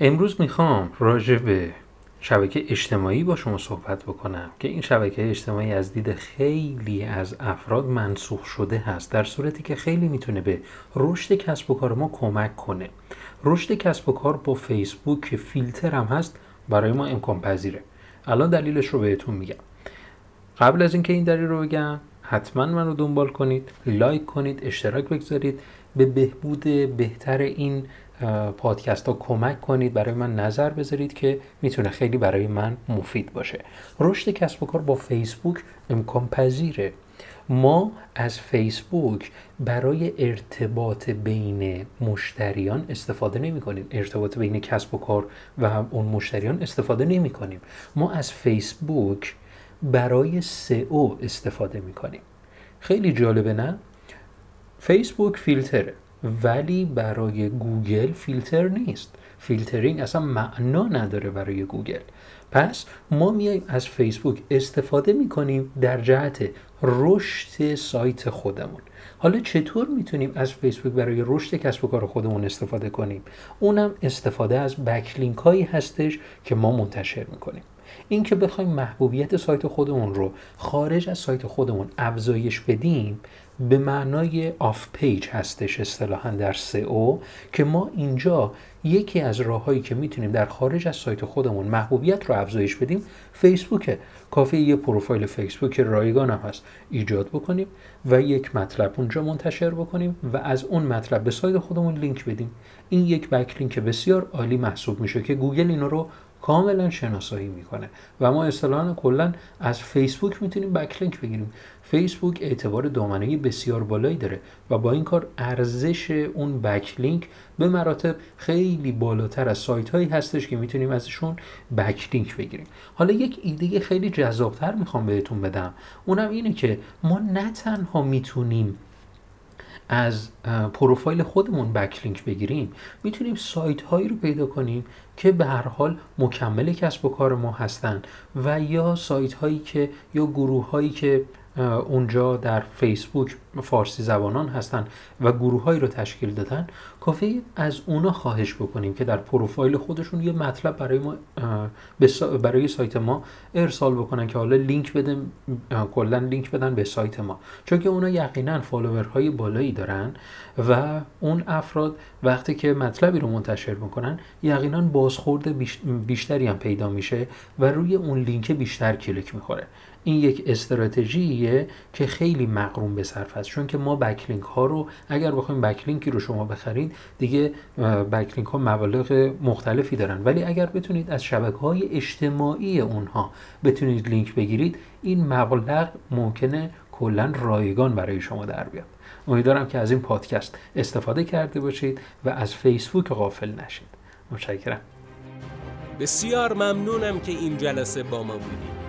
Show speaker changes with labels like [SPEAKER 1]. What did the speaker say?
[SPEAKER 1] امروز می‌خوام راجع به شبکه اجتماعی با شما صحبت بکنم که این شبکه اجتماعی از دید خیلی از افراد منسوخ شده هست در صورتی که خیلی می‌تونه به رشد کسب و کار ما کمک کنه. رشد کسب و کار با فیسبوک که فیلتر هم هست برای ما امکان پذیره. الان دلیلش رو بهتون میگم. قبل از اینکه این دلیل رو بگم حتما من رو دنبال کنید لایک کنید اشتراک بگذارید. به بهبود بهتر این پادکست ها کمک کنید برای من نظر بذارید که می‌تونه خیلی برای من مفید باشه. رشد کسب و کار با فیسبوک امکان پذیره. ما از فیسبوک برای ارتباط بین مشتریان استفاده نمی کنیم ارتباط بین کسب و کار و اون مشتریان استفاده نمی کنیم ما از فیسبوک برای سئو استفاده می کنیم خیلی جالبه نه؟ فیسبوک فیلتره. ولی برای گوگل فیلتر نیست. فیلترینگ اصلا معنا نداره برای گوگل. پس ما میایم از فیسبوک استفاده می‌کنیم در جهت رشد سایت خودمون. حالا چطور می‌تونیم از فیسبوک برای رشد کسب و کار خودمون استفاده کنیم؟ اونم استفاده از backlink هایی هستش که ما منتشر می‌کنیم. اینکه بخوایم محبوبیت سایت خودمون رو خارج از سایت خودمون افزایش بدیم به معنای off page هستش اصطلاحا در SEO که ما اینجا یکی از راههایی که می‌تونیم در خارج از سایت خودمون محبوبیت رو افزایش بدیم فیسبوکه. کافی یه پروفایل فیسبوک رایگان هم هست ایجاد بکنیم و یک مطلب اونجا منتشر بکنیم و از اون مطلب به سایت خودمون لینک بدیم. این یک backlink بسیار عالی محسوب میشه که گوگل اینو رو کاملا شناسایی می‌کنه. و ما اصطلاحا کلا از فیسبوک می‌تونیم بکلینک بگیریم. فیسبوک اعتبار دامنه بسیار بالایی داره و با این کار ارزش اون بکلینک به مراتب خیلی بالاتر از سایت هایی هستش که می‌تونیم ازشون بکلینک بگیریم. حالا یک ایده خیلی جذابتر می‌خوام بهتون بدم. اونم اینه که ما نه تنها می‌تونیم از پروفایل خودمون بکلینک بگیریم می‌تونیم سایت هایی رو پیدا کنیم که به هر حال مکمل کسب و کار ما هستن و یا سایت هایی که یا گروه هایی که اونجا در فیسبوک فارسی زبانان هستن و گروههایی رو تشکیل دادن. کافی از اونا خواهش بکنیم که در پروفایل خودشون یه مطلب برای ما برای سایت ما ارسال بکنن که حالا لینک بدن کلا لینک بدن به سایت ما. چون که اونا یقینا follower های بالایی دارن و اون افراد وقتی که مطلبی رو منتشر می‌کنن یقینا بازخورد بیشتری هم پیدا میشه و روی اون لینک بیشتر کلیک می‌خوره. این یک استراتژیه که خیلی مقرون به صرفه است. چون که ما backlink ها رو اگر بخوایم backlink ی رو شما بخرید دیگه backlink ها مبالغ مختلفی دارن. ولی اگر بتونید از شبکه های اجتماعی اونها بتونید لینک بگیرید این مبلغ ممکنه کلا رایگان برای شما در بیاد. امیدوارم که از این پادکست استفاده کرده باشید و از فیسبوک غافل نشید. متشکرم.
[SPEAKER 2] بسیار ممنونم که این جلسه با ما بودید.